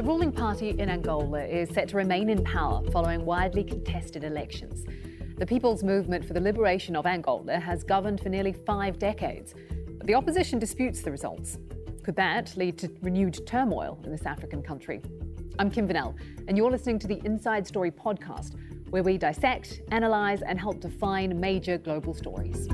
The ruling party in Angola is set to remain in power following widely contested elections. The People's Movement for the Liberation of Angola has governed for nearly five decades, but the opposition disputes the results. Could that lead to renewed turmoil in this African country? I'm Kim Vinell, and you're listening to the Inside Story podcast, where we dissect, analyse, and help define major global stories.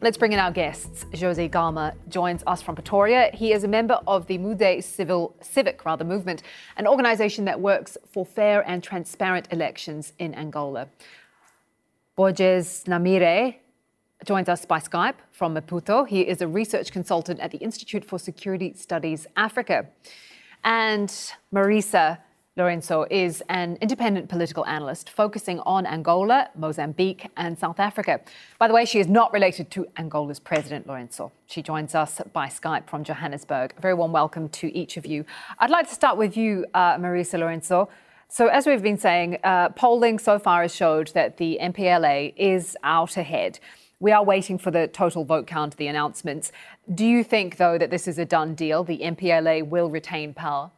Let's bring in our guests. Jose Gama joins us from Pretoria. He is a member of the Mudei Civil Civic rather movement, an organisation that works for fair and transparent elections in Angola. Borges Nhamirre joins us by Skype from Maputo. He is a research consultant at the Institute for Security Studies Africa. And Marisa Lourenço is an independent political analyst focusing on Angola, Mozambique, and South Africa. By the way, she is not related to Angola's president, Lourenço. She joins us by Skype from Johannesburg. A very warm welcome to each of you. I'd like to start with you, uh, Marisa Lourenço. So, as we've been saying, uh, polling so far has showed that the MPLA is out ahead. We are waiting for the total vote count, the announcements. Do you think, though, that this is a done deal? The MPLA will retain power?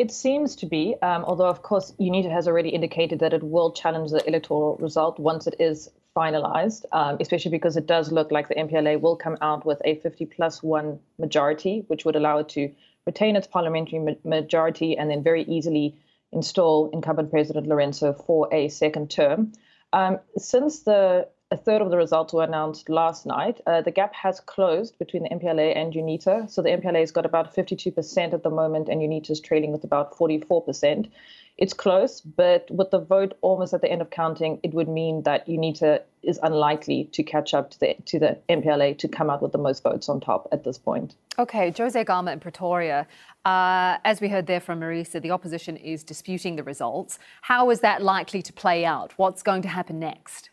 It seems to be, um, although of course UNITA has already indicated that it will challenge the electoral result once it is finalized, um, especially because it does look like the MPLA will come out with a 50 plus one majority, which would allow it to retain its parliamentary ma- majority and then very easily install incumbent President Lourenço for a second term. Um, since the a third of the results were announced last night. Uh, the gap has closed between the MPLA and UNITA. So the MPLA has got about 52% at the moment, and UNITA is trailing with about 44%. It's close, but with the vote almost at the end of counting, it would mean that UNITA is unlikely to catch up to the to the MPLA to come out with the most votes on top at this point. Okay, Jose Gama in Pretoria. Uh, as we heard there from Marisa, the opposition is disputing the results. How is that likely to play out? What's going to happen next?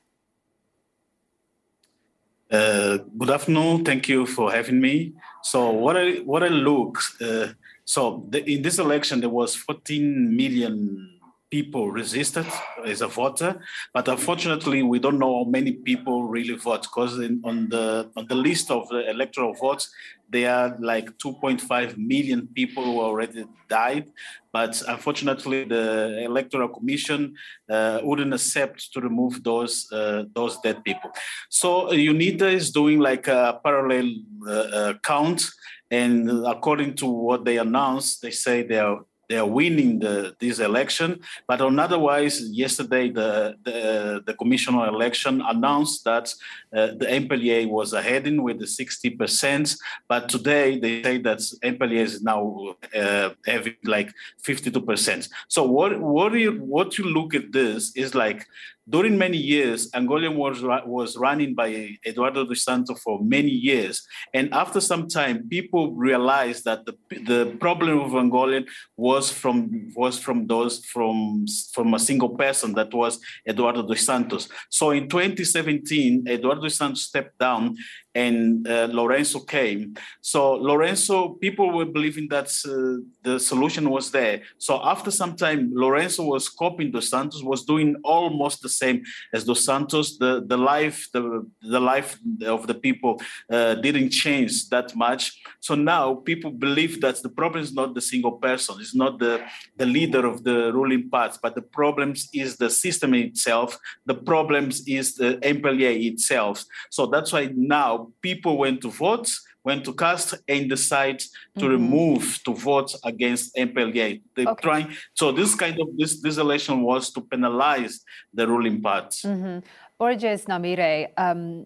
Uh, good afternoon. Thank you for having me. So, what I what I look. Uh, so, the, in this election, there was 14 million people resisted as a voter, but unfortunately, we don't know how many people really vote because on the on the list of the electoral votes, there are like 2.5 million people who already died. But unfortunately, the electoral commission uh, wouldn't accept to remove those uh, those dead people. So UNITA is doing like a parallel uh, uh count, and according to what they announced, they say they are they are winning the, this election. But on otherwise, yesterday the, the, the commissioner election announced that uh, the MPLA was ahead with the 60%. But today they say that MPLA is now uh, having like 52%. So what what you what you look at this is like during many years, Angolan was, was running by Eduardo dos Santos for many years. And after some time, people realized that the, the problem of Angolan was from was from those from, from a single person that was Eduardo dos Santos. So in 2017, Eduardo dos Santos stepped down and uh, Lourenço came. So Lourenço, people were believing that uh, the solution was there. So after some time, Lourenço was copying Dos Santos, was doing almost the same as Dos Santos. The the life the the life of the people uh, didn't change that much. So now people believe that the problem is not the single person, it's not the the leader of the ruling party, but the problems is the system itself. The problems is the MPLA itself. So that's why now people went to vote, went to cast, and decide to mm-hmm. remove to vote against MPLA. They're okay. trying. So this kind of this this election was to penalize the ruling party. Mm-hmm. Borges Nhamirre, um,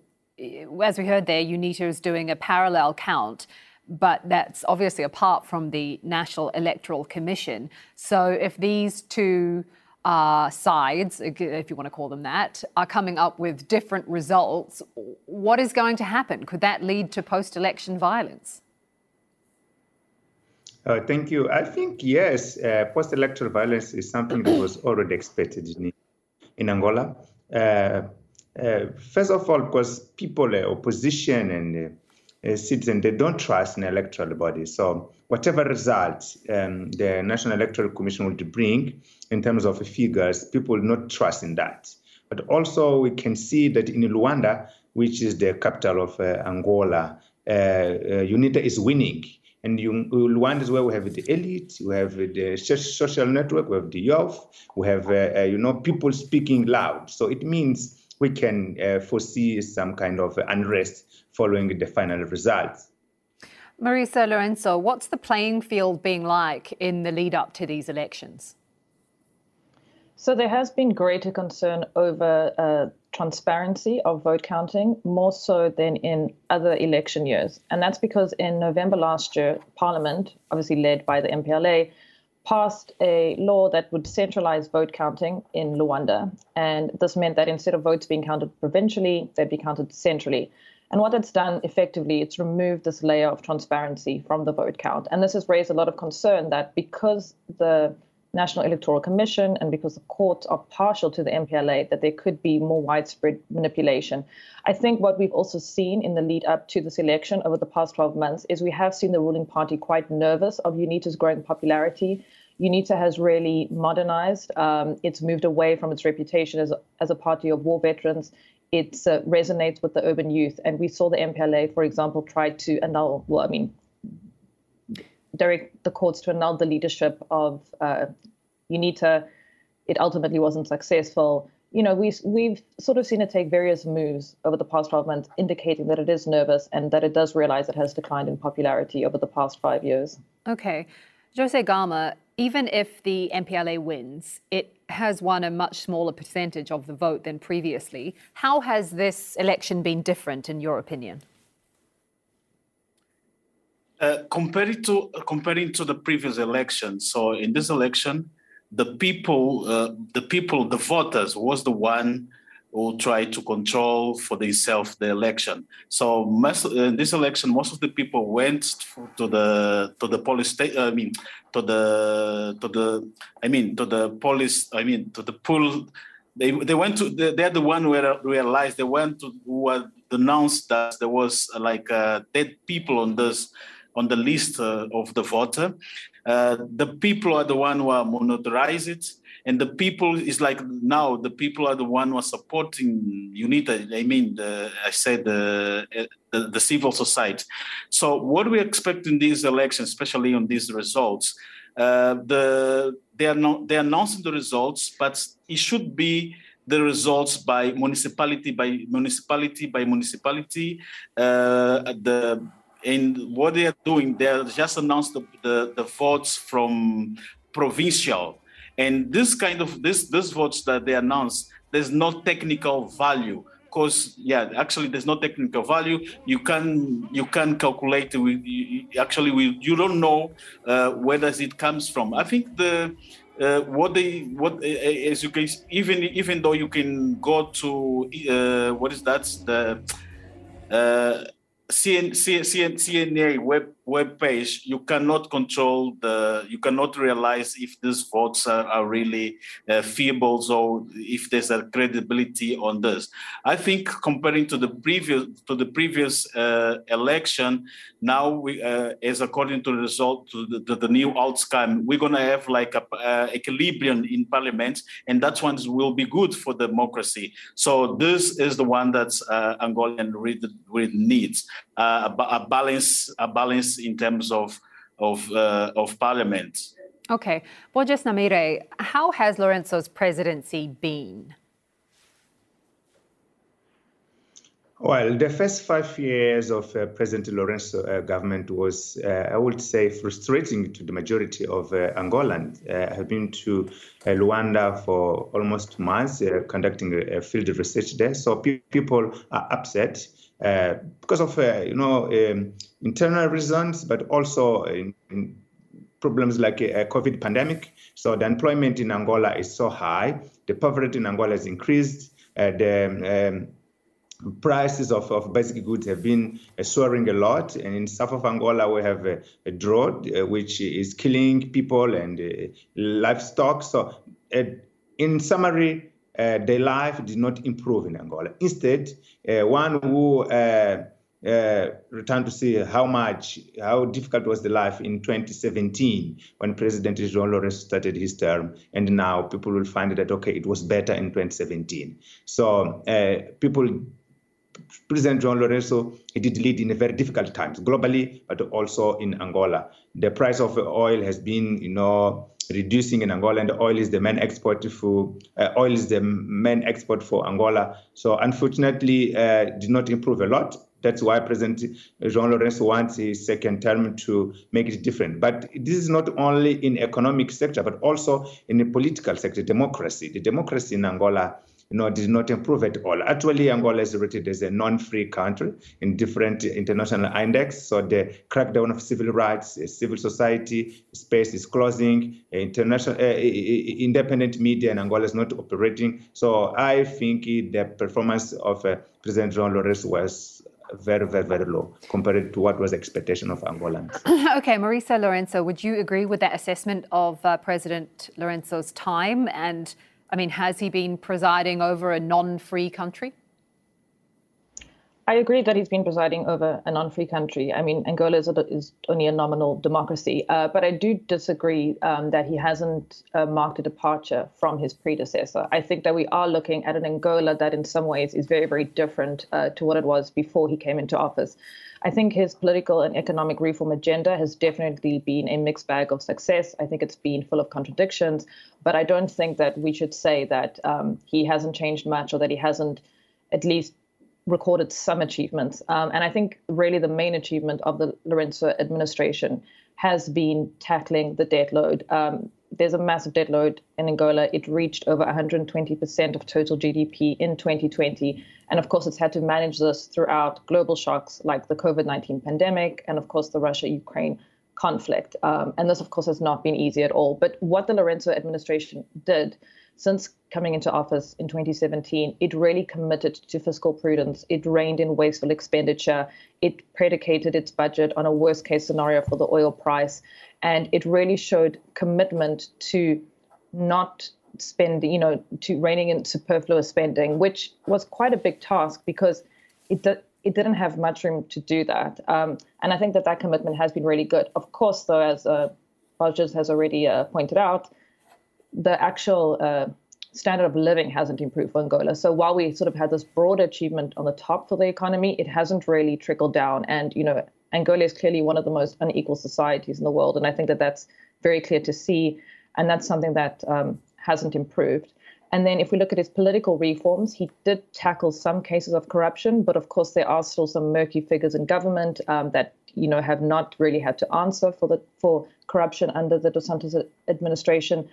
as we heard there, UNITA is doing a parallel count but that's obviously apart from the National Electoral Commission. So if these two uh, sides, if you want to call them that, are coming up with different results, what is going to happen? Could that lead to post election violence? Uh, thank you. I think, yes, uh, post electoral violence is something that was already expected in, in Angola. Uh, uh first of all, because people, uh, opposition, and uh, citizens, they don't trust in electoral body. So whatever results um, the National Electoral Commission will bring in terms of figures, people not trust in that. But also we can see that in Luanda, which is the capital of uh, Angola, uh, uh, UNITA is winning And you, Luanda is where we have the elite, we have the social network, we have the youth, we have, uh, uh, you know, people speaking loud. So it means we can uh, foresee some kind of unrest following the final results. Marisa Lourenço, what's the playing field being like in the lead up to these elections? So there has been greater concern over uh, transparency of vote counting, more so than in other election years. And that's because in November last year, Parliament, obviously led by the MPLA, passed a law that would centralize vote counting in Luanda. And this meant that instead of votes being counted provincially, they'd be counted centrally. And what it's done effectively, it's removed this layer of transparency from the vote count. And this has raised a lot of concern that because the National Electoral Commission and because the courts are partial to the MPLA, that there could be more widespread manipulation. I think what we've also seen in the lead up to this election over the past 12 months is we have seen the ruling party quite nervous of UNITA's growing popularity. UNITA has really modernized. Um, it's moved away from its reputation as a, as a party of war veterans. It uh, resonates with the urban youth. And we saw the MPLA, for example, try to annul, well, I mean, direct the courts to annul the leadership of uh, UNITA. It ultimately wasn't successful. You know, we, we've sort of seen it take various moves over the past 12 months, indicating that it is nervous and that it does realize it has declined in popularity over the past five years. Okay. Jose Gama, even if the MPLA wins, it has won a much smaller percentage of the vote than previously. How has this election been different, in your opinion? Uh, comparing to uh, comparing to the previous election, so in this election, the people, uh, the people, the voters was the one who tried to control for themselves the election. So most, in this election, most of the people went to the to the police state. I mean, to the to the I mean to the police. I mean to the pool. They they went to. They, are the one who realized they went to who announced that there was like uh, dead people on this on the list uh, of the voter. Uh, the people are the one who are monitorize it. And the people is like now the people are the one who are supporting UNITA. I mean, the, I said the, the, the civil society. So what we expect in these elections, especially on these results, uh, the they are not they are announcing the results, but it should be the results by municipality by municipality by municipality. Uh, the and what they are doing, they just announced the, the, the, votes from provincial. And this kind of this this votes that they announced, there's no technical value. Because yeah, actually there's no technical value. You can you can calculate with actually we you don't know uh, where does it comes from. I think the uh, what they what as you can even even though you can go to uh, what is that the uh, CN, CN, CNA web web page, you cannot control the, you cannot realize if these votes are, are really uh, feeble or if there's a credibility on this. I think comparing to the previous to the previous uh, election, now we, uh, as according to the result to the, the, the new outcome, we're gonna have like a uh, equilibrium in parliament, and that one will be good for democracy. So this is the one that uh, Angolan really, really needs uh, a, a balance, a balance in terms of of uh, of parliament. Okay, Borges Nhamirre, how has Lourenço's presidency been? Well, the first five years of uh, President Lourenço uh, government was, uh, I would say, frustrating to the majority of uh, Angolans. Uh, I've been to uh, Luanda for almost two months, uh, conducting a, a, field research there. So pe- people are upset because of, you know, um, internal reasons, but also in, in problems like a, a, COVID pandemic. So the employment in Angola is so high, the poverty in Angola has increased, the um, prices of, of basic goods have been uh, soaring a lot. And in south of Angola, we have a, a drought, uh, which is killing people and uh, livestock. So, uh, in summary, uh, their life did not improve in Angola. Instead, uh, one who returned to see how much, how difficult was the life in 2017 when President João Lourenço started his term, and now people will find that okay, it was better in 2017. So people President João Lourenço, he did lead in very difficult times globally, but also in Angola. The price of oil has been, you know, reducing in Angola, and oil is the main export for uh, oil is the main export for Angola. So unfortunately, uh, did not improve a lot. That's why President João Lourenço wants his second term to make it different. But this is not only in economic sector, but also in the political sector, democracy. The democracy in Angola know, did not improve at all. Actually, Angola is rated as a non-free country in different international index. So the crackdown of civil rights, civil society space is closing. International uh, independent media in Angola is not operating. So I think the performance of uh, President João Lourenço was very, very, very low compared to what was the expectation of Angolans. okay, Marisa Lourenço, would you agree with that assessment of uh, President Lourenço's time and I mean, has he been presiding over a non free country? I agree that he's been presiding over a non-free country. I mean, Angola is, a, is only a nominal democracy, uh, but I do disagree um, that he hasn't uh, marked a departure from his predecessor. I think that we are looking at an Angola that, in some ways, is very, very different uh, to what it was before he came into office. I think his political and economic reform agenda has definitely been a mixed bag of success. I think it's been full of contradictions, but I don't think that we should say that um, he hasn't changed much or that he hasn't at least recorded some achievements. Um, and I think really the main achievement of the Lourenço administration has been tackling the debt load. Um, there's a massive debt load in Angola. It reached over 120% of total GDP in 2020. And of course, it's had to manage this throughout global shocks like the COVID 19 pandemic and, of course, the Russia Ukraine conflict. Um, and this, of course, has not been easy at all. But what the Lourenço administration did since coming into office in 2017, it really committed to fiscal prudence. It reined in wasteful expenditure. It predicated its budget on a worst case scenario for the oil price. And it really showed commitment to not spend, you know, to reining in superfluous spending, which was quite a big task because it did, it didn't have much room to do that. Um, and I think that that commitment has been really good. Of course, though, as uh, Borges has already uh, pointed out, the actual uh, standard of living hasn't improved for Angola. So while we sort of had this broad achievement on the top for the economy, it hasn't really trickled down. And you know, Angola is clearly one of the most unequal societies in the world, and I think that that's very clear to see, and that's something that um, hasn't improved. And then if we look at his political reforms, he did tackle some cases of corruption, but of course there are still some murky figures in government um, that you know have not really had to answer for the for corruption under the Dos Santos administration.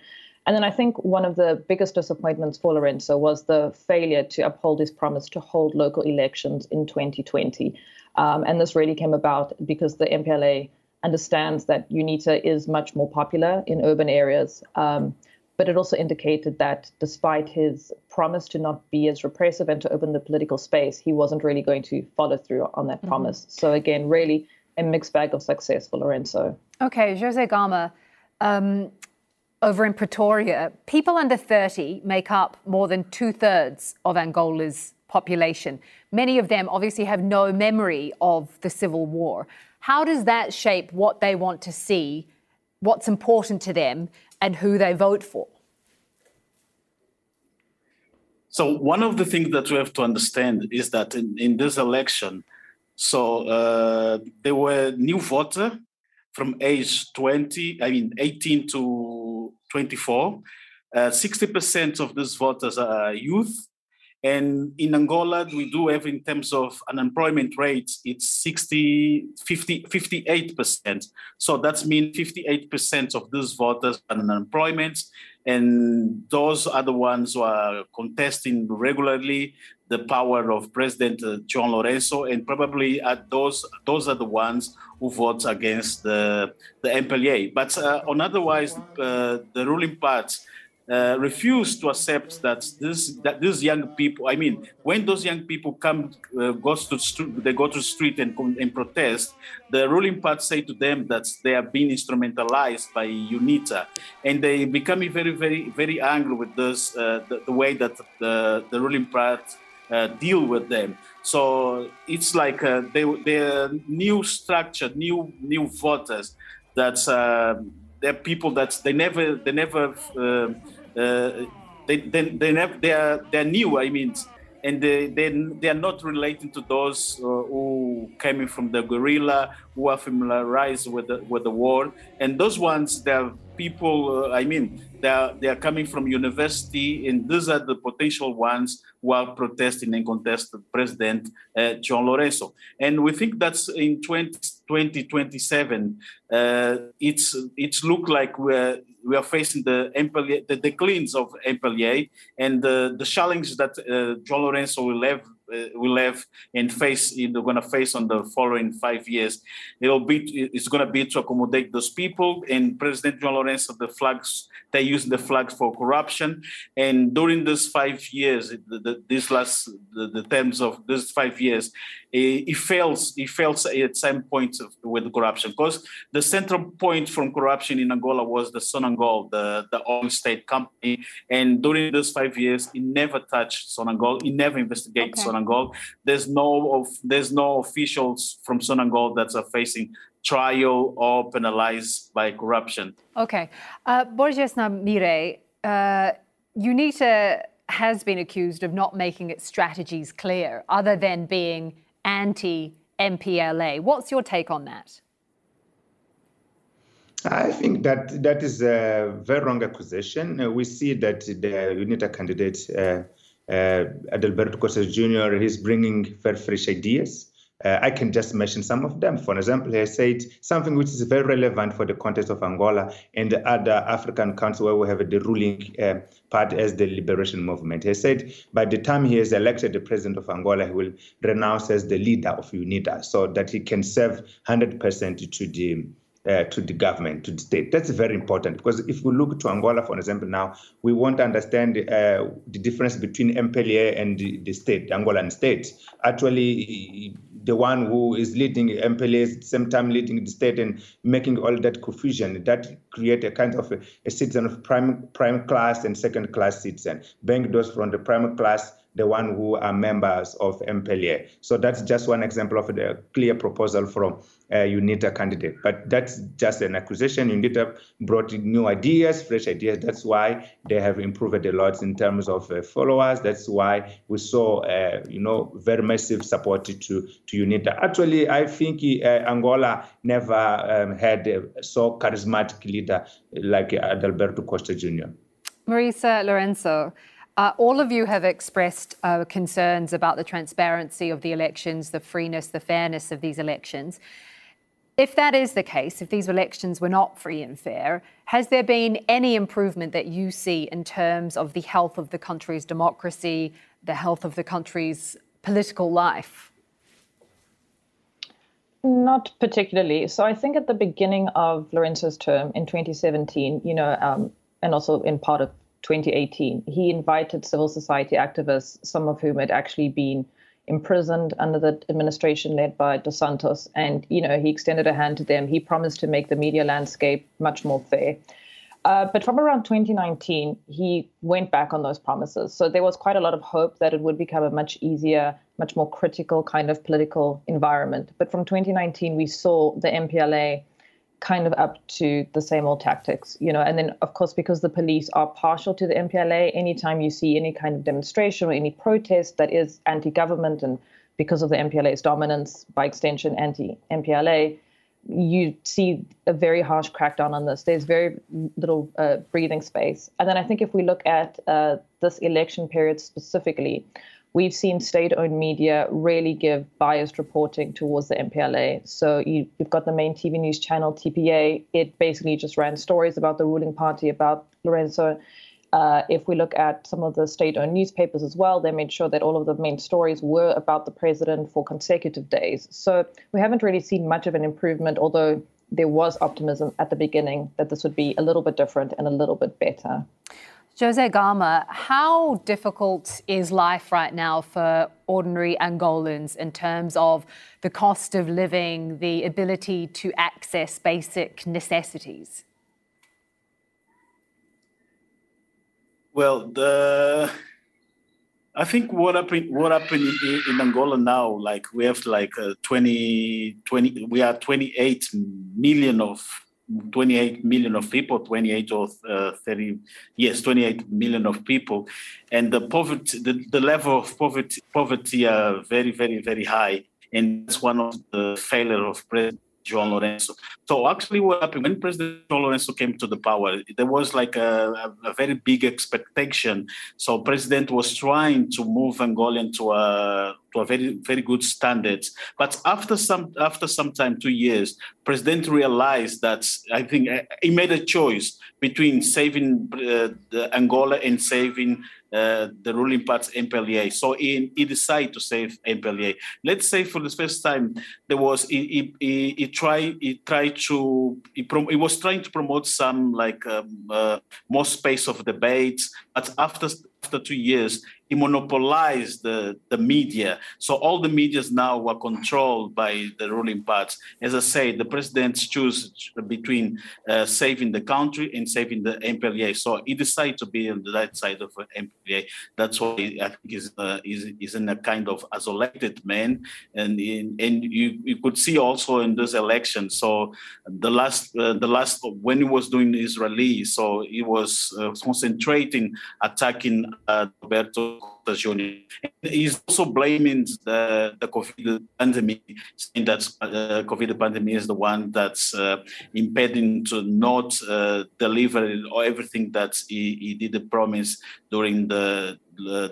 And then I think one of the biggest disappointments for Lourenço was the failure to uphold his promise to hold local elections in 2020. Um, and this really came about because the MPLA understands that UNITA is much more popular in urban areas. Um, but it also indicated that despite his promise to not be as repressive and to open the political space, he wasn't really going to follow through on that mm-hmm. promise. So, again, really a mixed bag of success for Lourenço. Okay, Jose Gama, um, over in Pretoria, people under 30 make up more than two thirds of Angola's population. Many of them obviously have no memory of the civil war. How does that shape what they want to see, what's important to them, and who they vote for? So, one of the things that we have to understand is that in, in this election, so uh, there were new voters from age 20, I mean 18 to 24. Uh, 60% of these voters are youth. And in Angola, we do have in terms of unemployment rates, it's 60, 50, 58%. So that means 58% of these voters are unemployment. And those are the ones who are contesting regularly the power of President uh, João Lourenço, and probably uh, those those are the ones who vote against the the MPLA. But uh, on otherwise, uh, the ruling party uh, refuse to accept that this that these young people. I mean, when those young people come uh, goes to st- they go to the street and and protest, the ruling party say to them that they are being instrumentalized by UNITA, and they become very very very angry with this uh, the, the, way that the the ruling party. Uh, deal with them. So it's like uh, they they're new structure, new new voters. That's uh, they're people that they never they never uh, they they they never they are they're new. I mean, and they, they, they are not relating to those uh, who came from the guerrilla, who are familiarized with the, with the war. And those ones, they're people, uh, I mean, they're, they're coming from university, and these are the potential ones who are protesting and contesting President uh, João Lourenço. And we think that's in 20, 2027, uh, it's, it's look like we're we are facing the MPLA, the declines of MPLA and the, the challenge that uh, João Lourenço will have uh, will have and face they're going to face on the following five years. It'll be it's going to be to accommodate those people. And President João Lourenço, the flags they use the flags for corruption. And during these five years, the, the, this last the, the terms of these five years, it, it fails. It fails at some point with corruption because the central point from corruption in Angola was the Sonangol, the the oil state company. And during those five years, it never touched Sonangol. It never investigated okay. Sonangol. There's no of there's no officials from Sonangol that are facing trial or penalized by corruption. Okay. Uh, Borges Nhamirre, uh, UNITA has been accused of not making its strategies clear, other than being anti MPLA. What's your take on that? I think that that is a very wrong accusation. Uh, we see that the UNITA candidate, uh, Adalberto Costa Jr., he's bringing very fresh ideas. Uh, I can just mention some of them. For example, he said something which is very relevant for the context of Angola and the other African countries where we have the ruling uh, part as the liberation movement. He said by the time he is elected the president of Angola, he will renounce as the leader of UNITA so that he can serve 100% to the uh, to the government, to the state. That's very important because if we look to Angola, for example, now we want to understand uh, the difference between MPLA and the, the state, the Angolan state. Actually, the one who is leading MPLA at the same time leading the state and making all that confusion, that create a kind of a, a citizen of prime prime class and second class citizen. Bank those from the prime class the one who are members of MPLA. So that's just one example of the clear proposal from a UNITA candidate. But that's just an accusation. UNITA brought new ideas, fresh ideas. That's why they have improved a lot in terms of uh, followers. That's why we saw, uh, you know, very massive support to to UNITA. Actually, I think uh, Angola never um, had a so charismatic leader like Adalberto Costa Jr. Marisa Lourenço. Uh, all of you have expressed uh, concerns about the transparency of the elections, the freeness, the fairness of these elections. If that is the case, if these elections were not free and fair, has there been any improvement that you see in terms of the health of the country's democracy, the health of the country's political life? Not particularly. So I think at the beginning of Lourenço's term in 2017, you know, um, and also in part of 2018, he invited civil society activists, some of whom had actually been imprisoned under the administration led by Dos Santos. And, you know, he extended a hand to them. He promised to make the media landscape much more fair. Uh, but from around 2019, he went back on those promises. So there was quite a lot of hope that it would become a much easier, much more critical kind of political environment. But from 2019, we saw the MPLA kind of up to the same old tactics, you know. And then, of course, because the police are partial to the MPLA, anytime you see any kind of demonstration or any protest that is anti-government, and because of the MPLA's dominance, by extension, anti-MPLA, you see a very harsh crackdown on this. There's very little uh, breathing space. And then I think if we look at uh, this election period specifically, we've seen state-owned media really give biased reporting towards the MPLA. So you, have got the main TV news channel, TPA. It basically just ran stories about the ruling party, about Lourenço. Uh, if we look at some of the state-owned newspapers as well, they made sure that all of the main stories were about the president for consecutive days. So we haven't really seen much of an improvement, although there was optimism at the beginning that this would be a little bit different and a little bit better. Jose Gama, how difficult is life right now for ordinary Angolans in terms of the cost of living, the ability to access basic necessities? Well, the I think what happened what happened in, in, Angola now, like we have like uh, 20, 20, we are 28 million of 28 million of people, 28 or uh, 30, yes, 28 million of people, and the poverty, the, the level of poverty, poverty are very, very, very high, and that's one of the failure of President João Lourenço. So actually, what happened when President João Lourenço came to the power, there was like a, a, very big expectation. So President was trying to move Angola into a to a very very good standards. But after some after some time, two years, President realized that I think he made a choice between saving uh, Angola and saving uh, the ruling party's MPLA. So he, he decided to save MPLA. Let's say for the first time there was he he, he, tried he tried to he, prom- he was trying to promote some like um, uh, more space of debates, but after after two years he monopolized the, the media. So all the medias now were controlled by the ruling parts. As I say, the presidents choose between uh, saving the country and saving the MPLA. So he decided to be on the right side of MPLA. That's why I think he's, uh, he's, he's in a kind of isolated man. And in, and you, you could see also in this election. So the last uh, the last when he was doing his release, so he was uh, concentrating attacking uh, 5 Jr. He's also blaming the, the COVID pandemic, saying that uh, COVID pandemic is the one that's uh, impeding to not uh, deliver everything that he, he did promise during the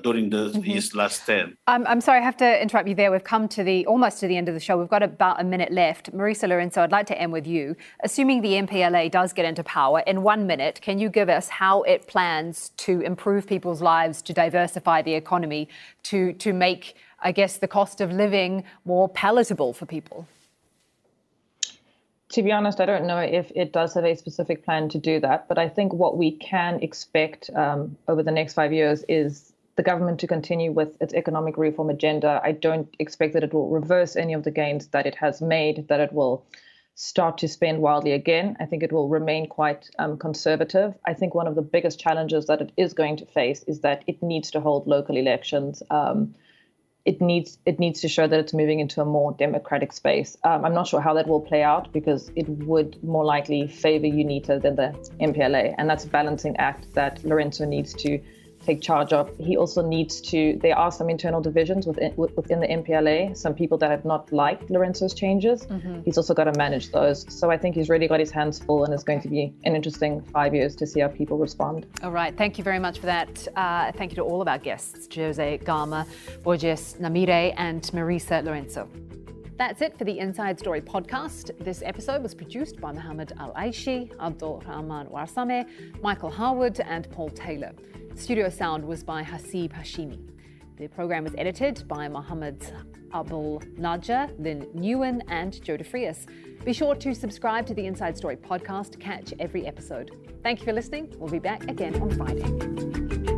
during the, mm-hmm. his last term. I'm, I'm sorry, I have to interrupt you there. We've come to the almost to the end of the show. We've got about a minute left. Marisa Lourenço, I'd like to end with you. Assuming the MPLA does get into power, in one minute, can you give us how it plans to improve people's lives, to diversify the economy, to, to make, I guess, the cost of living more palatable for people? to be honest, I don't know if it does have a specific plan to do that. But I think what we can expect um, over the next five years is the government to continue with its economic reform agenda. I don't expect that it will reverse any of the gains that it has made, that it will start to spend wildly again. I think it will remain quite um, conservative. I think one of the biggest challenges that it is going to face is that it needs to hold local elections. Um, it needs it needs to show that it's moving into a more democratic space. Um, I'm not sure how that will play out because it would more likely favor UNITA than the MPLA, and that's a balancing act that Lourenço needs to take charge of. He also needs to, there are some internal divisions within, within the MPLA, some people that have not liked Lourenço's changes. Mm-hmm. He's also got to manage those. So I think he's really got his hands full and it's going to be an interesting five years to see how people respond. All right. Thank you very much for that. Uh, thank you to all of our guests, Jose Gama, Borges Nhamirre, and Marisa Lourenço. That's it for the Inside Story podcast. This episode was produced by Mohammed Al Aishi, Abdul Rahman Warsame, Michael Harwood, and Paul Taylor. Studio sound was by Hasib Hashimi. The program was edited by Mohammed Abul Naja, Lynn Newen, and Joe DeFrias. Be sure to subscribe to the Inside Story podcast to catch every episode. Thank you for listening. We'll be back again on Friday.